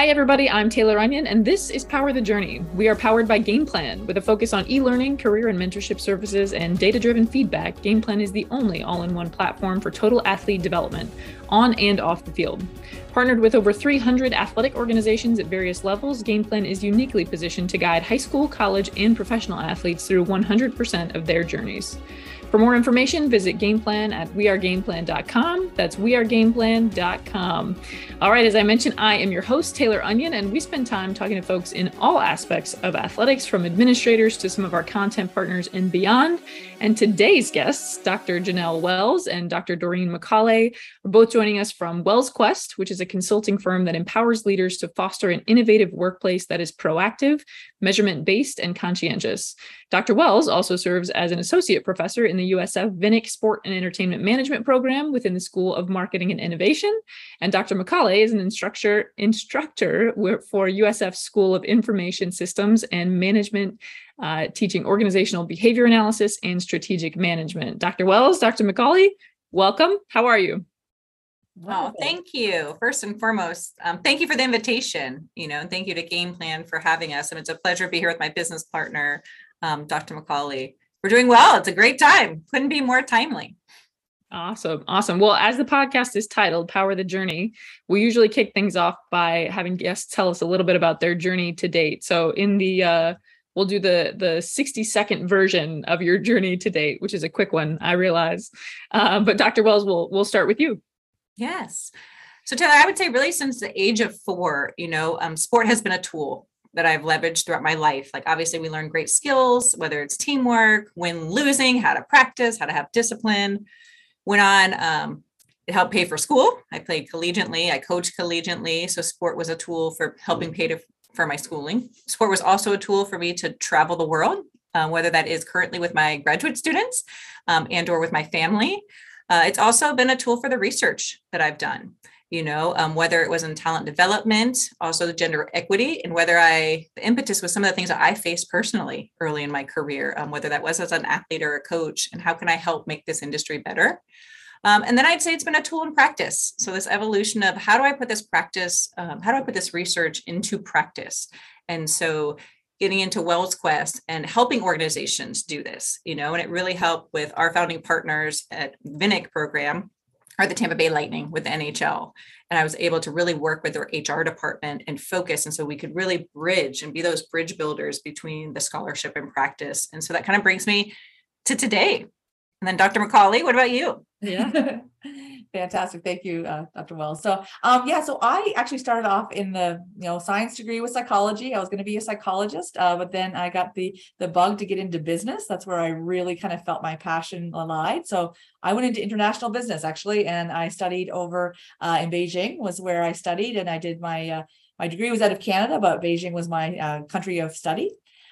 Hi, everybody. I'm Taylor Onion, and this is Power the Journey. We are powered by GamePlan with a focus on e learning, career and mentorship services, and data driven feedback. GamePlan is the only all in one platform for total athlete development on and off the field. Partnered with over 300 athletic organizations at various levels, GamePlan is uniquely positioned to guide high school, college, and professional athletes through 100% of their journeys. For more information, visit GamePlan at wearegameplan.com. That's wearegameplan.com. All right, as I mentioned, I am your host, Taylor Onion, and we spend time talking to folks in all aspects of athletics, from administrators to some of our content partners and beyond. And today's guests, Dr. Janelle Wells and Dr. Doreen McCauley, are both joining us from Wells Quest, which is a consulting firm that empowers leaders to foster an innovative workplace that is proactive, measurement based, and conscientious. Dr. Wells also serves as an associate professor in the USF Vinik Sport and Entertainment Management Program within the School of Marketing and Innovation. And Dr. McCauley is an instructor, instructor for USF School of Information Systems and Management, uh, teaching organizational behavior analysis and strategic management. Dr. Wells, Dr. McCauley, welcome. How are you? Well, thank you. First and foremost, um, thank you for the invitation. You know, and thank you to Game Plan for having us. And it's a pleasure to be here with my business partner, um, Dr. McCauley. We're doing well. It's a great time. Couldn't be more timely. Awesome. Awesome. Well, as the podcast is titled Power the Journey, we usually kick things off by having guests tell us a little bit about their journey to date. So in the uh we'll do the the 60 second version of your journey to date, which is a quick one, I realize. Uh, but Dr. Wells, we'll we'll start with you. Yes. So Taylor, I would say really since the age of four, you know, um, sport has been a tool that I've leveraged throughout my life. Like obviously we learn great skills, whether it's teamwork, when losing, how to practice, how to have discipline. Went on, um, it helped pay for school. I played collegiately, I coached collegiately. So sport was a tool for helping pay to, for my schooling. Sport was also a tool for me to travel the world, uh, whether that is currently with my graduate students um, and or with my family. Uh, it's also been a tool for the research that I've done you know um, whether it was in talent development also the gender equity and whether i the impetus was some of the things that i faced personally early in my career um, whether that was as an athlete or a coach and how can i help make this industry better um, and then i'd say it's been a tool in practice so this evolution of how do i put this practice um, how do i put this research into practice and so getting into wells quest and helping organizations do this you know and it really helped with our founding partners at vinik program or the Tampa Bay Lightning with the NHL. And I was able to really work with their HR department and focus. And so we could really bridge and be those bridge builders between the scholarship and practice. And so that kind of brings me to today. And then Dr. McCauley, what about you? Yeah. Fantastic. Thank you, uh, Dr. Wells. So, um, yeah, so I actually started off in the, you know, science degree with psychology. I was going to be a psychologist, uh, but then I got the the bug to get into business. That's where I really kind of felt my passion aligned. So I went into international business actually, and I studied over uh, in Beijing was where I studied, and I did my uh, my degree was out of Canada, but Beijing was my uh, country of study.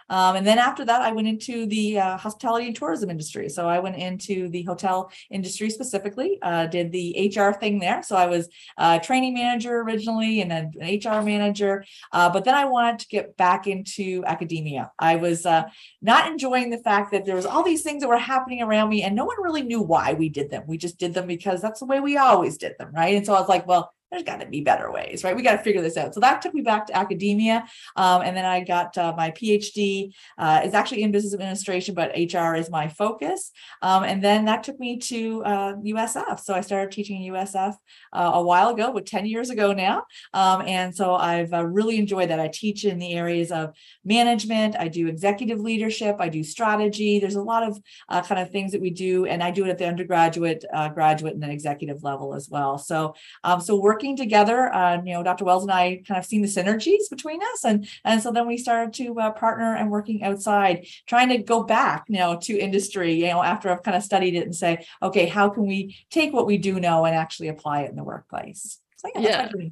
Um, and then after that, I went into the uh, hospitality and tourism industry. So I went into the hotel industry specifically, uh, did the HR thing there. So I was a training manager originally and then an HR manager. Uh, but then I wanted to get back into academia. I was uh, not enjoying the fact that there was all these things that were happening around me and no one really knew why we did them. We just did them because that's the way we always did them. Right. And so I was like, well, there's got to be better ways, right? We got to figure this out. So that took me back to academia. Um, and then I got uh, my PhD. Uh, it's actually in business administration, but HR is my focus. Um, and then that took me to uh, USF. So I started teaching USF uh, a while ago, but 10 years ago now. Um, and so I've uh, really enjoyed that. I teach in the areas of management, I do executive leadership, I do strategy. There's a lot of uh, kind of things that we do, and I do it at the undergraduate, graduate, and then executive level as well. So, um, so work working together. Uh, you know, Dr. Wells and I kind of seen the synergies between us, and and so then we started to uh, partner and working outside, trying to go back, you know, to industry. You know, after I've kind of studied it and say, okay, how can we take what we do know and actually apply it in the workplace? So yeah, yeah.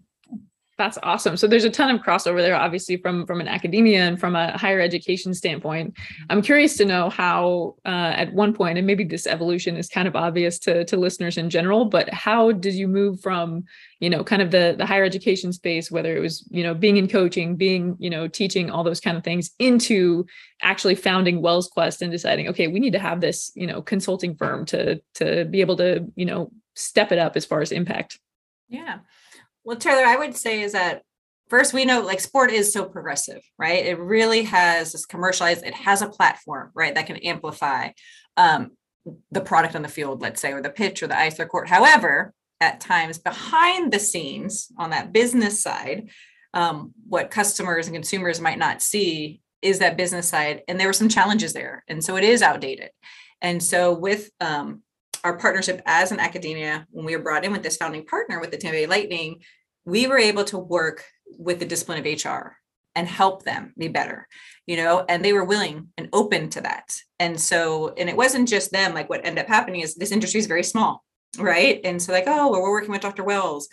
That's awesome. So there's a ton of crossover there, obviously from from an academia and from a higher education standpoint. Mm-hmm. I'm curious to know how, uh, at one point, and maybe this evolution is kind of obvious to to listeners in general, but how did you move from, you know, kind of the the higher education space, whether it was you know being in coaching, being you know teaching, all those kind of things, into actually founding Wells Quest and deciding, okay, we need to have this you know consulting firm to to be able to you know step it up as far as impact. Yeah. Well, Taylor, I would say is that first we know like sport is so progressive right? It really has this commercialized it has a platform right that can amplify um, the product on the field let's say or the pitch or the ice or court. However at times behind the scenes on that business side um, what customers and consumers might not see is that business side and there were some challenges there and so it is outdated. And so with um, our partnership as an academia when we were brought in with this founding partner with the tampa bay lightning we were able to work with the discipline of hr and help them be better you know and they were willing and open to that. And so and it wasn't just them like what ended up happening is this industry is very small right? And so like oh well we're working with dr wells.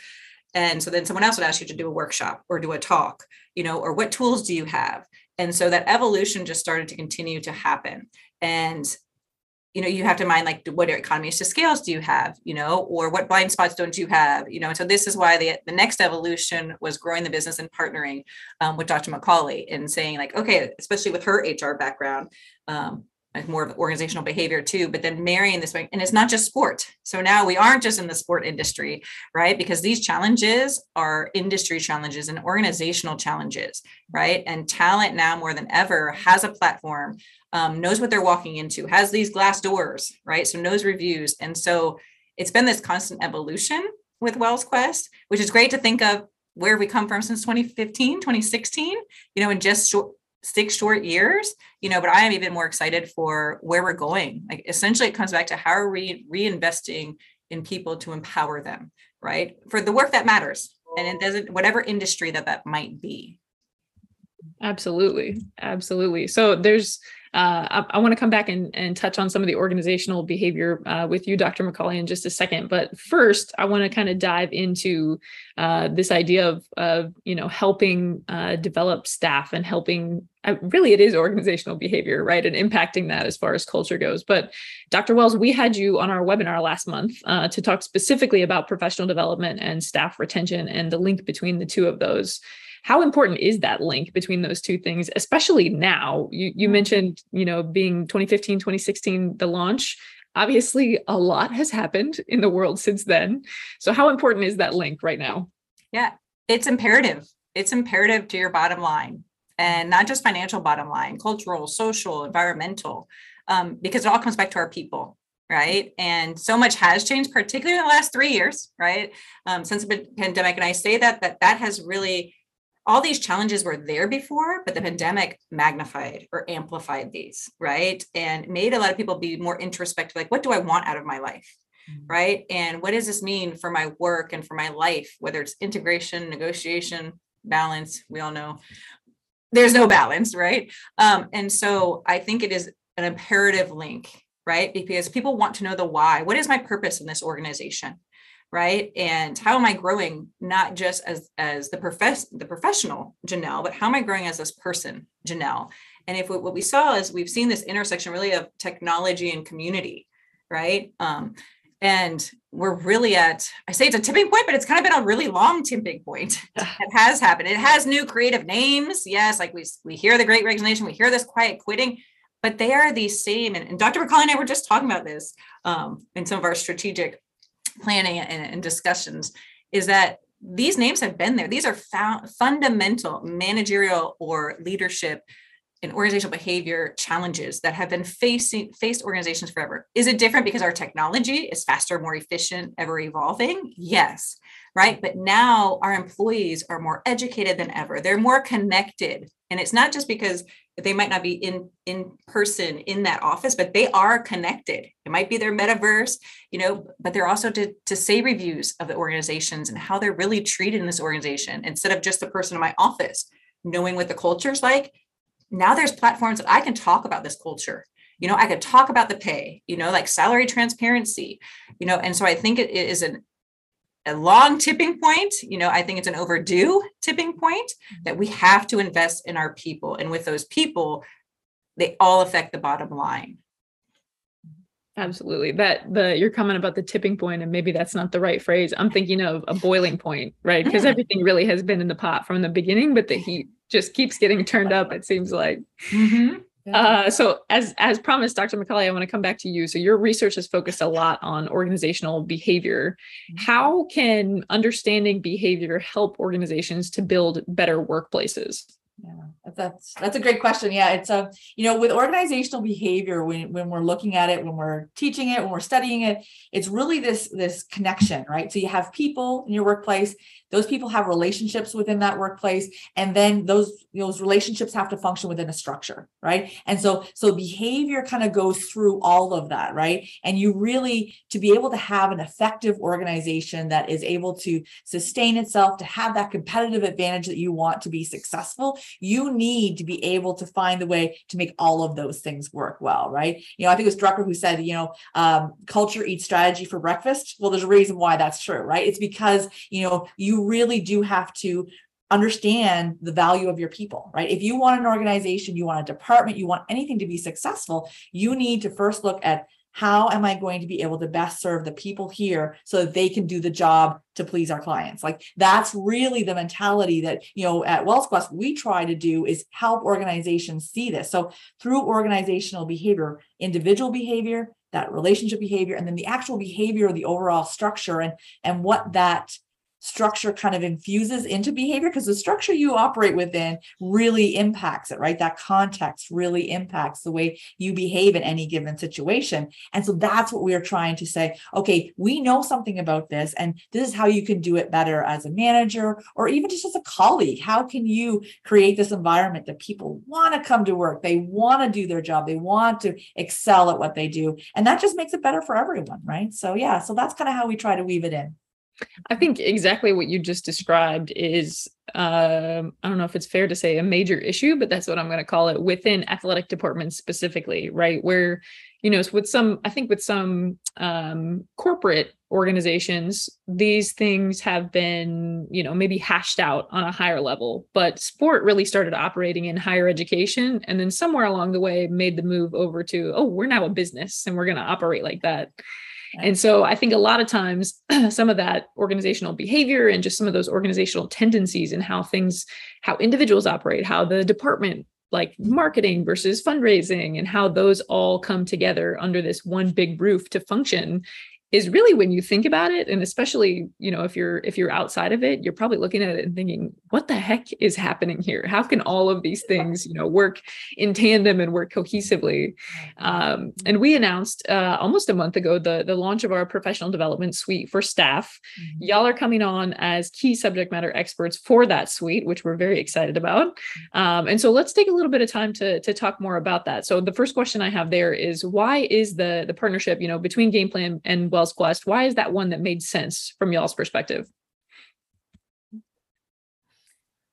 And so then someone else would ask you to do a workshop or do a talk you know or what tools do you have? And so that evolution just started to continue to happen. And you know you have to mind like what economies to scales do you have you know or what blind spots don't you have you know and so this is why the, the next evolution was growing the business and partnering um, with dr mccauley and saying like okay especially with her hr background um, more of organizational behavior too but then marrying this way and it's not just sport. So now we aren't just in the sport industry right? Because these challenges are industry challenges and organizational challenges right? And talent now more than ever has a platform um, knows what they're walking into has these glass doors right? So knows reviews. And so it's been this constant evolution with wells quest which is great to think of where we come from since 2015 2016 you know in just short six short years, you know, but I am even more excited for where we're going. Like essentially it comes back to how are we reinvesting in people to empower them, right? For the work that matters. And it doesn't whatever industry that that might be. Absolutely. Absolutely. So there's uh, I, I want to come back and, and touch on some of the organizational behavior uh, with you, Dr. McCauley, in just a second. But first, I want to kind of dive into uh, this idea of, of you know helping uh, develop staff and helping. Uh, really, it is organizational behavior, right, and impacting that as far as culture goes. But Dr. Wells, we had you on our webinar last month uh, to talk specifically about professional development and staff retention and the link between the two of those. How important is that link between those two things especially now? You, you mentioned you know being 2015 2016 the launch. Obviously a lot has happened in the world since then. So how important is that link right now? Yeah it's imperative. It's imperative to your bottom line and not just financial bottom line cultural social environmental um, because it all comes back to our people right and so much has changed particularly in the last three years right um, since the pandemic and i say that that that has really all these challenges were there before, but the pandemic magnified or amplified these, right? And made a lot of people be more introspective like, what do I want out of my life? Mm-hmm. Right. And what does this mean for my work and for my life, whether it's integration, negotiation, balance? We all know there's no balance, right? Um, and so I think it is an imperative link, right? Because people want to know the why. What is my purpose in this organization? right and how am i growing not just as as the profess the professional janelle but how am i growing as this person janelle and if what we saw is we've seen this intersection really of technology and community right um, and we're really at i say it's a tipping point but it's kind of been a really long tipping point. It has happened. It has new creative names. Yes like we we hear the great resignation we hear this quiet quitting but they are the same. And, and dr mccauley and i were just talking about this um, in some of our strategic planning and, and discussions is that these names have been there. These are found, fundamental managerial or leadership and organizational behavior challenges that have been facing faced organizations forever. Is it different because our technology is faster, more efficient, ever evolving? Yes, right. But now our employees are more educated than ever. They're more connected, and it's not just because they might not be in in person in that office but they are connected it might be their metaverse you know but they're also to to say reviews of the organizations and how they're really treated in this organization instead of just the person in my office knowing what the culture is like now there's platforms that i can talk about this culture you know i could talk about the pay you know like salary transparency you know and so i think it is an a long tipping point. You know, I think it's an overdue tipping point that we have to invest in our people. And with those people, they all affect the bottom line. Absolutely. That the your comment about the tipping point, and maybe that's not the right phrase. I'm thinking of a boiling point, right? Because mm-hmm. everything really has been in the pot from the beginning, but the heat just keeps getting turned up, it seems like. Mm-hmm. Uh, so as as promised, Dr. McCauley, I want to come back to you. So your research has focused a lot on organizational behavior. Mm-hmm. How can understanding behavior help organizations to build better workplaces? Yeah, that's that's a great question. Yeah, it's a you know with organizational behavior when when we're looking at it, when we're teaching it, when we're studying it, it's really this this connection, right? So you have people in your workplace, those people have relationships within that workplace, and then those those relationships have to function within a structure, right? And so so behavior kind of goes through all of that, right? And you really to be able to have an effective organization that is able to sustain itself, to have that competitive advantage that you want to be successful you need to be able to find the way to make all of those things work well, right? You know, I think it was Drucker who said, you know, um, culture eats strategy for breakfast. Well, there's a reason why that's true, right? It's because, you know, you really do have to understand the value of your people, right? If you want an organization, you want a department, you want anything to be successful, you need to first look at how am I going to be able to best serve the people here so that they can do the job to please our clients? Like that's really the mentality that, you know, at WellsQuest we try to do is help organizations see this. So through organizational behavior, individual behavior, that relationship behavior, and then the actual behavior of the overall structure and, and what that structure kind of infuses into behavior because the structure you operate within really impacts it, right? That context really impacts the way you behave in any given situation. And so that's what we are trying to say. Okay, we know something about this, and this is how you can do it better as a manager or even just as a colleague. How can you create this environment that people want to come to work? They want to do their job, they want to excel at what they do. And that just makes it better for everyone, right? So, yeah, so that's kind of how we try to weave it in. I think exactly what you just described is, um, I don't know if it's fair to say a major issue, but that's what I'm going to call it within athletic departments specifically, right? Where, you know, with some, I think with some um, corporate organizations, these things have been, you know, maybe hashed out on a higher level, but sport really started operating in higher education. And then somewhere along the way made the move over to, oh, we're now a business and we're going to operate like that. And so I think a lot of times some of that organizational behavior and just some of those organizational tendencies and how things, how individuals operate, how the department like marketing versus fundraising and how those all come together under this one big roof to function is really when you think about it and especially you know if you're if you're outside of it you're probably looking at it and thinking what the heck is happening here? How can all of these things you know work in tandem and work cohesively? Um, and we announced uh, almost a month ago the the launch of our professional development suite for staff. Mm-hmm. y'all are coming on as key subject matter experts for that suite which we're very excited about. Um, and so let's take a little bit of time to to talk more about that. So the first question i have there is why is the the partnership you know between game plan and well Quest. Why is that one that made sense from y'all's perspective?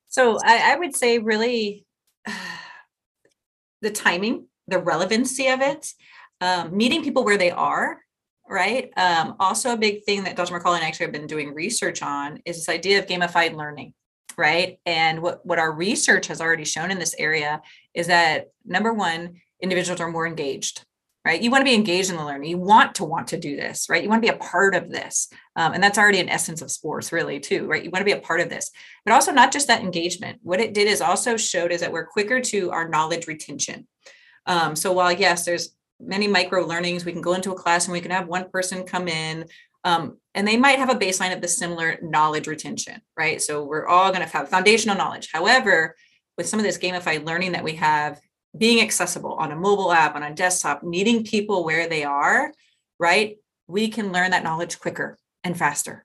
So I, I would say really the timing, the relevancy of it, um, meeting people where they are, right? Um, also, a big thing that Dr. McCauley and I actually have been doing research on is this idea of gamified learning, right? And what, what our research has already shown in this area is that number one, individuals are more engaged right? You want to be engaged in the learning. You want to want to do this, right? You want to be a part of this. Um, and that's already an essence of sports, really, too, right? You want to be a part of this, but also not just that engagement. What it did is also showed is that we're quicker to our knowledge retention. Um, so while, yes, there's many micro learnings, we can go into a class and we can have one person come in um, and they might have a baseline of the similar knowledge retention, right? So we're all going to have foundational knowledge. However, with some of this gamified learning that we have, being accessible on a mobile app, on a desktop, meeting people where they are, right? We can learn that knowledge quicker and faster,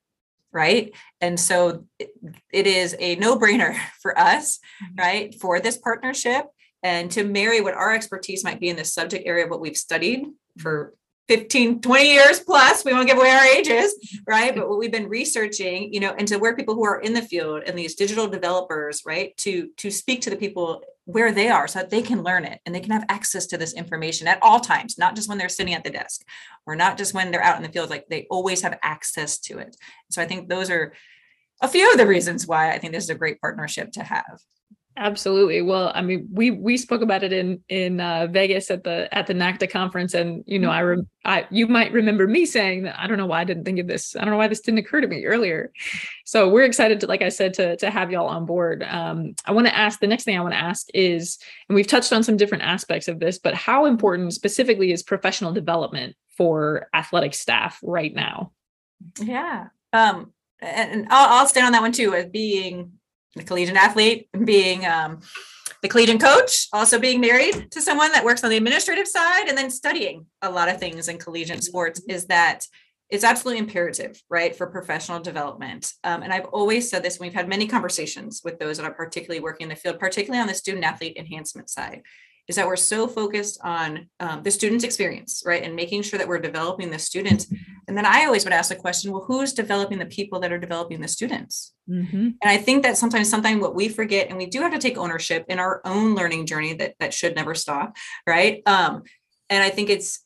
right? And so it, it is a no brainer for us, mm-hmm. right? For this partnership and to marry what our expertise might be in the subject area of what we've studied for 15 20 years plus we won't give away our ages right? But what we've been researching you know and to work people who are in the field and these digital developers right to to speak to the people where they are so that they can learn it and they can have access to this information at all times not just when they're sitting at the desk or not just when they're out in the field like they always have access to it. So i think those are a few of the reasons why i think this is a great partnership to have Absolutely. Well, I mean, we we spoke about it in in uh, Vegas at the at the NACDA conference, and you know, I, re- I you might remember me saying that I don't know why I didn't think of this. I don't know why this didn't occur to me earlier. So we're excited to, like I said, to to have y'all on board. Um, I want to ask the next thing I want to ask is, and we've touched on some different aspects of this, but how important specifically is professional development for athletic staff right now? Yeah. Um, and I'll, I'll stand on that one too, as being the collegiate athlete, being um, the collegiate coach, also being married to someone that works on the administrative side, and then studying a lot of things in collegiate sports is that it's absolutely imperative, right, for professional development. Um, and I've always said this, we've had many conversations with those that are particularly working in the field, particularly on the student athlete enhancement side is that we're so focused on um, the student's experience, right? And making sure that we're developing the student. And then I always would ask the question, well, who's developing the people that are developing the students? Mm-hmm. And I think that sometimes something what we forget, and we do have to take ownership in our own learning journey that that should never stop, right? Um, and I think it's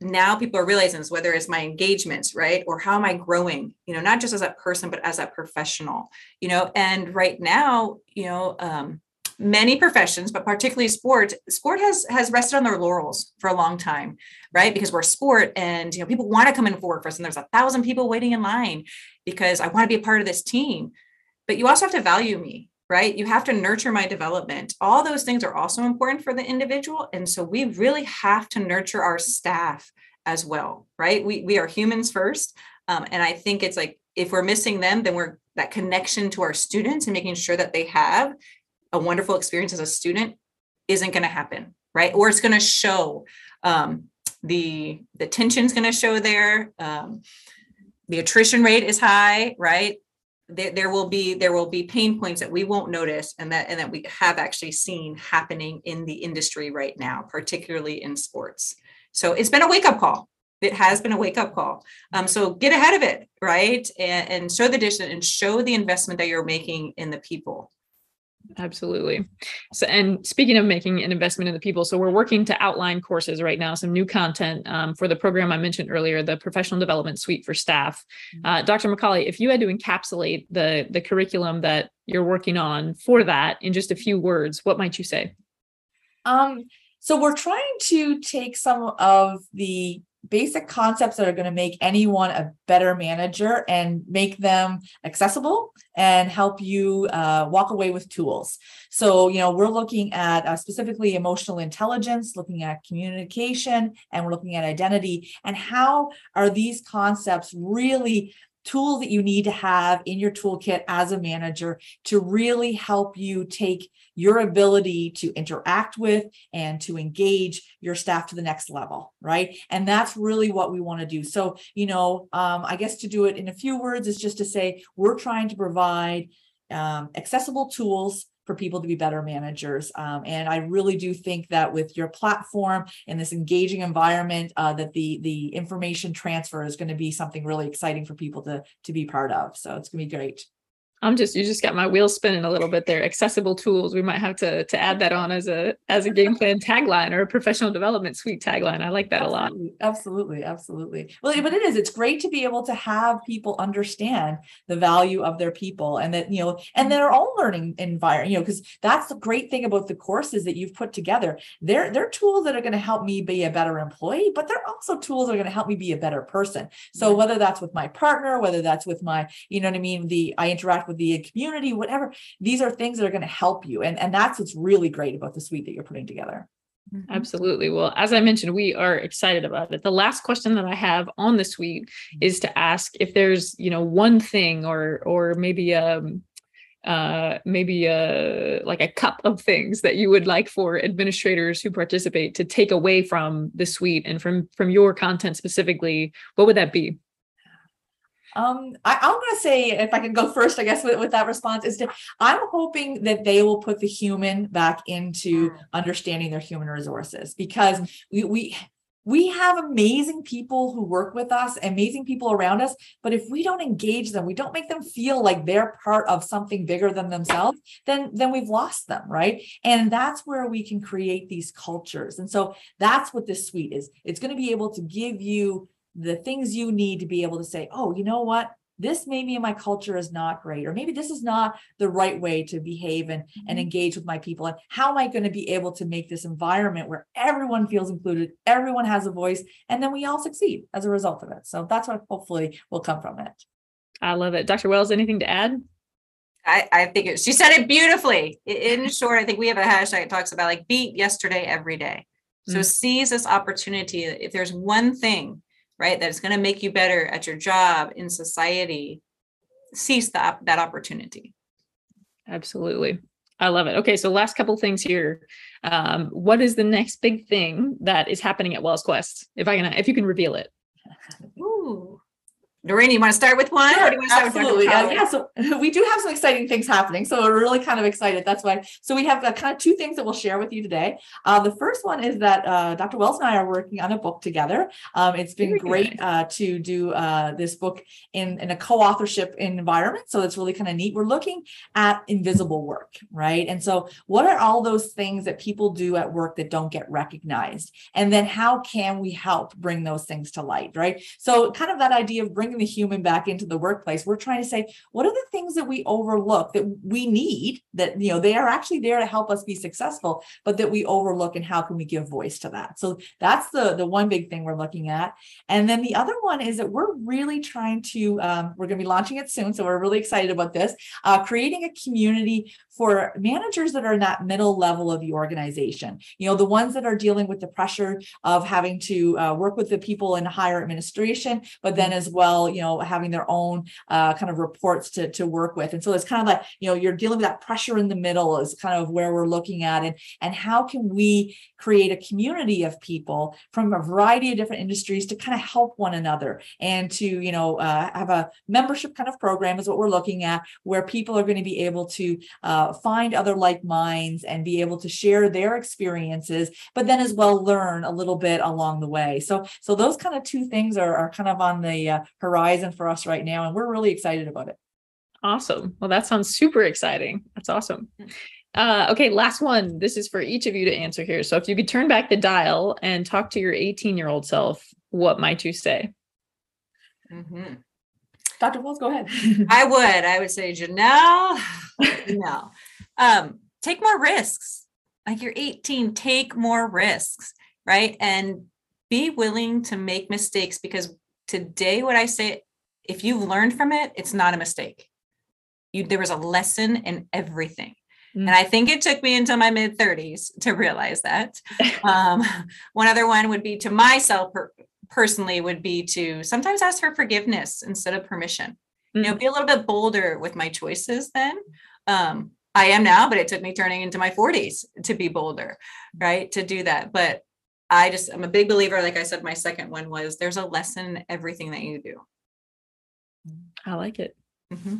now people are realizing this, whether it's my engagements, right? Or how am I growing, you know, not just as a person, but as a professional, you know, and right now, you know, um, many professions, but particularly sport, sport has has rested on their laurels for a long time, right? Because we're sport and you know people want to come in for work for us, and there's a thousand people waiting in line because I want to be a part of this team. But you also have to value me, right? You have to nurture my development. All those things are also important for the individual. And so we really have to nurture our staff as well, right? We we are humans first. Um, and I think it's like if we're missing them, then we're that connection to our students and making sure that they have a wonderful experience as a student isn't going to happen right? Or it's going to show um, the the tension's going to show there um, the attrition rate is high right? There, there will be there will be pain points that we won't notice and that and that we have actually seen happening in the industry right now particularly in sports. So it's been a wake-up call. It has been a wake-up call. Um, so get ahead of it right? And, and show the distance and show the investment that you're making in the people Absolutely. So, and speaking of making an investment in the people, so we're working to outline courses right now, some new content um, for the program I mentioned earlier, the Professional Development Suite for staff. Mm-hmm. Uh, Dr. McCauley, if you had to encapsulate the the curriculum that you're working on for that in just a few words, what might you say? Um, so we're trying to take some of the basic concepts that are going to make anyone a better manager and make them accessible and help you uh, walk away with tools. So, you know, we're looking at uh, specifically emotional intelligence, looking at communication, and we're looking at identity. And how are these concepts really tools that you need to have in your toolkit as a manager to really help you take your ability to interact with and to engage your staff to the next level right? And that's really what we want to do. So you know um, i guess to do it in a few words is just to say we're trying to provide um, accessible tools for people to be better managers. Um, and I really do think that with your platform and this engaging environment, uh, that the the information transfer is going to be something really exciting for people to to be part of. So it's going to be great. I'm just you just got my wheels spinning a little bit there. Accessible tools. We might have to to add that on as a as a game plan tagline or a professional development suite tagline. I like that absolutely, a lot. Absolutely, absolutely. Well, but it is. It's great to be able to have people understand the value of their people and that you know and their own learning environment. You know, because that's the great thing about the courses that you've put together. They're they're tools that are going to help me be a better employee, but they're also tools that are going to help me be a better person. So whether that's with my partner, whether that's with my, you know what I mean, the I interact with with the community, whatever. These are things that are going to help you. And, and that's what's really great about the suite that you're putting together. Mm-hmm. Absolutely. Well, as I mentioned, we are excited about it. The last question that I have on the suite is to ask if there's, you know, one thing or or maybe um uh maybe a like a cup of things that you would like for administrators who participate to take away from the suite and from from your content specifically, what would that be? Um, I, am going to say, if I can go first, I guess with, with that response is to, I'm hoping that they will put the human back into mm. understanding their human resources because we, we, we have amazing people who work with us, amazing people around us. But if we don't engage them, we don't make them feel like they're part of something bigger than themselves, then, then we've lost them, right? And that's where we can create these cultures. And so that's what this suite is. It's going to be able to give you the things you need to be able to say, oh, you know what? this maybe in my culture is not great, or maybe this is not the right way to behave and, mm-hmm. and engage with my people. And how am I going to be able to make this environment where everyone feels included, everyone has a voice, and then we all succeed as a result of it. So that's what hopefully will come from it. I love it. Dr. Wells, anything to add? I, I think it, she said it beautifully. In short, I think we have a hashtag that talks about like beat yesterday every day. So mm-hmm. seize this opportunity. If there's one thing, right, that's going to make you better at your job in society, seize that that opportunity. Absolutely. I love it. Okay, so last couple things here. Um, what is the next big thing that is happening at Wells Quest? If I can, if you can reveal it. Ooh. Doreen, you want to start with one? Sure, absolutely. Uh, yeah, so we do have some exciting things happening. So we're really kind of excited. That's why. So we have uh, kind of two things that we'll share with you today. Uh, the first one is that uh, Dr. Wells and I are working on a book together. Um, it's been Very great uh, to do uh, this book in, in a co-authorship environment. So it's really kind of neat. We're looking at invisible work, right? And so what are all those things that people do at work that don't get recognized? And then how can we help bring those things to light, right? So kind of that idea of bringing bringing the human back into the workplace we're trying to say what are the things that we overlook that we need that you know they are actually there to help us be successful but that we overlook and how can we give voice to that? So that's the the one big thing we're looking at. And then the other one is that we're really trying to um, we're going to be launching it soon so we're really excited about this uh, creating a community for managers that are in that middle level of the organization. You know the ones that are dealing with the pressure of having to uh, work with the people in higher administration but then as well you know having their own uh, kind of reports to, to work with. And so it's kind of like you know you're dealing with that pressure in the middle is kind of where we're looking at. And and how can we create a community of people from a variety of different industries to kind of help one another and to you know uh, have a membership kind of program is what we're looking at where people are going to be able to uh, find other like minds and be able to share their experiences, but then as well learn a little bit along the way. So, so those kind of two things are, are kind of on the uh, horizon for us right now, and we're really excited about it. Awesome. Well, that sounds super exciting. That's awesome. Uh, okay, last one. This is for each of you to answer here. So, if you could turn back the dial and talk to your 18 year old self, what might you say? Mm-hmm. Dr. Wells, go ahead. I would. I would say, Janelle, no. Um, take more risks. Like you're 18, take more risks, right? And be willing to make mistakes because today, what I say, if you've learned from it, it's not a mistake. You, there was a lesson in everything. Mm. And I think it took me until my mid 30s to realize that. um, one other one would be to myself personally would be to sometimes ask for forgiveness instead of permission. Mm-hmm. You know, mm. be a little bit bolder with my choices then. Um, I am now, but it took me turning into my 40s to be bolder, right? To do that. But I just, I'm a big believer, like I said, my second one was there's a lesson in everything that you do. I like it. Mm-hmm.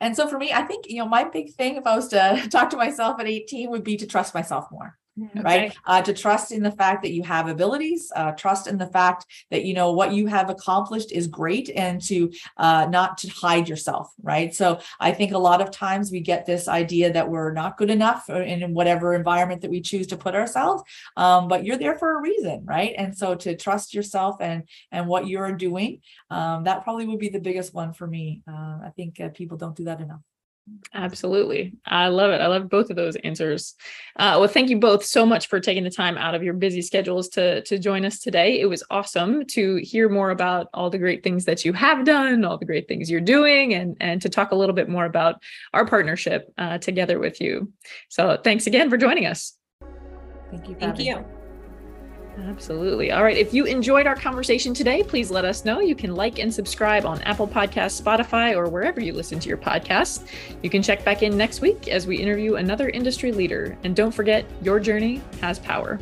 And so for me, I think, you know, my big thing, if I was to talk to myself at 18, would be to trust myself more. Okay. right uh, to trust in the fact that you have abilities uh, trust in the fact that you know what you have accomplished is great and to uh, not to hide yourself right? So i think a lot of times we get this idea that we're not good enough in whatever environment that we choose to put ourselves um, but you're there for a reason right? And so to trust yourself and and what you're doing um, that probably would be the biggest one for me. Uh, i think uh, people don't do that enough Absolutely. I love it. I love both of those answers. Uh, well, thank you both so much for taking the time out of your busy schedules to, to join us today. It was awesome to hear more about all the great things that you have done, all the great things you're doing, and, and to talk a little bit more about our partnership uh, together with you. So thanks again for joining us. Thank you. Thank you. Absolutely. All right. If you enjoyed our conversation today, please let us know. You can like and subscribe on Apple Podcasts, Spotify, or wherever you listen to your podcasts. You can check back in next week as we interview another industry leader. And don't forget, your journey has power.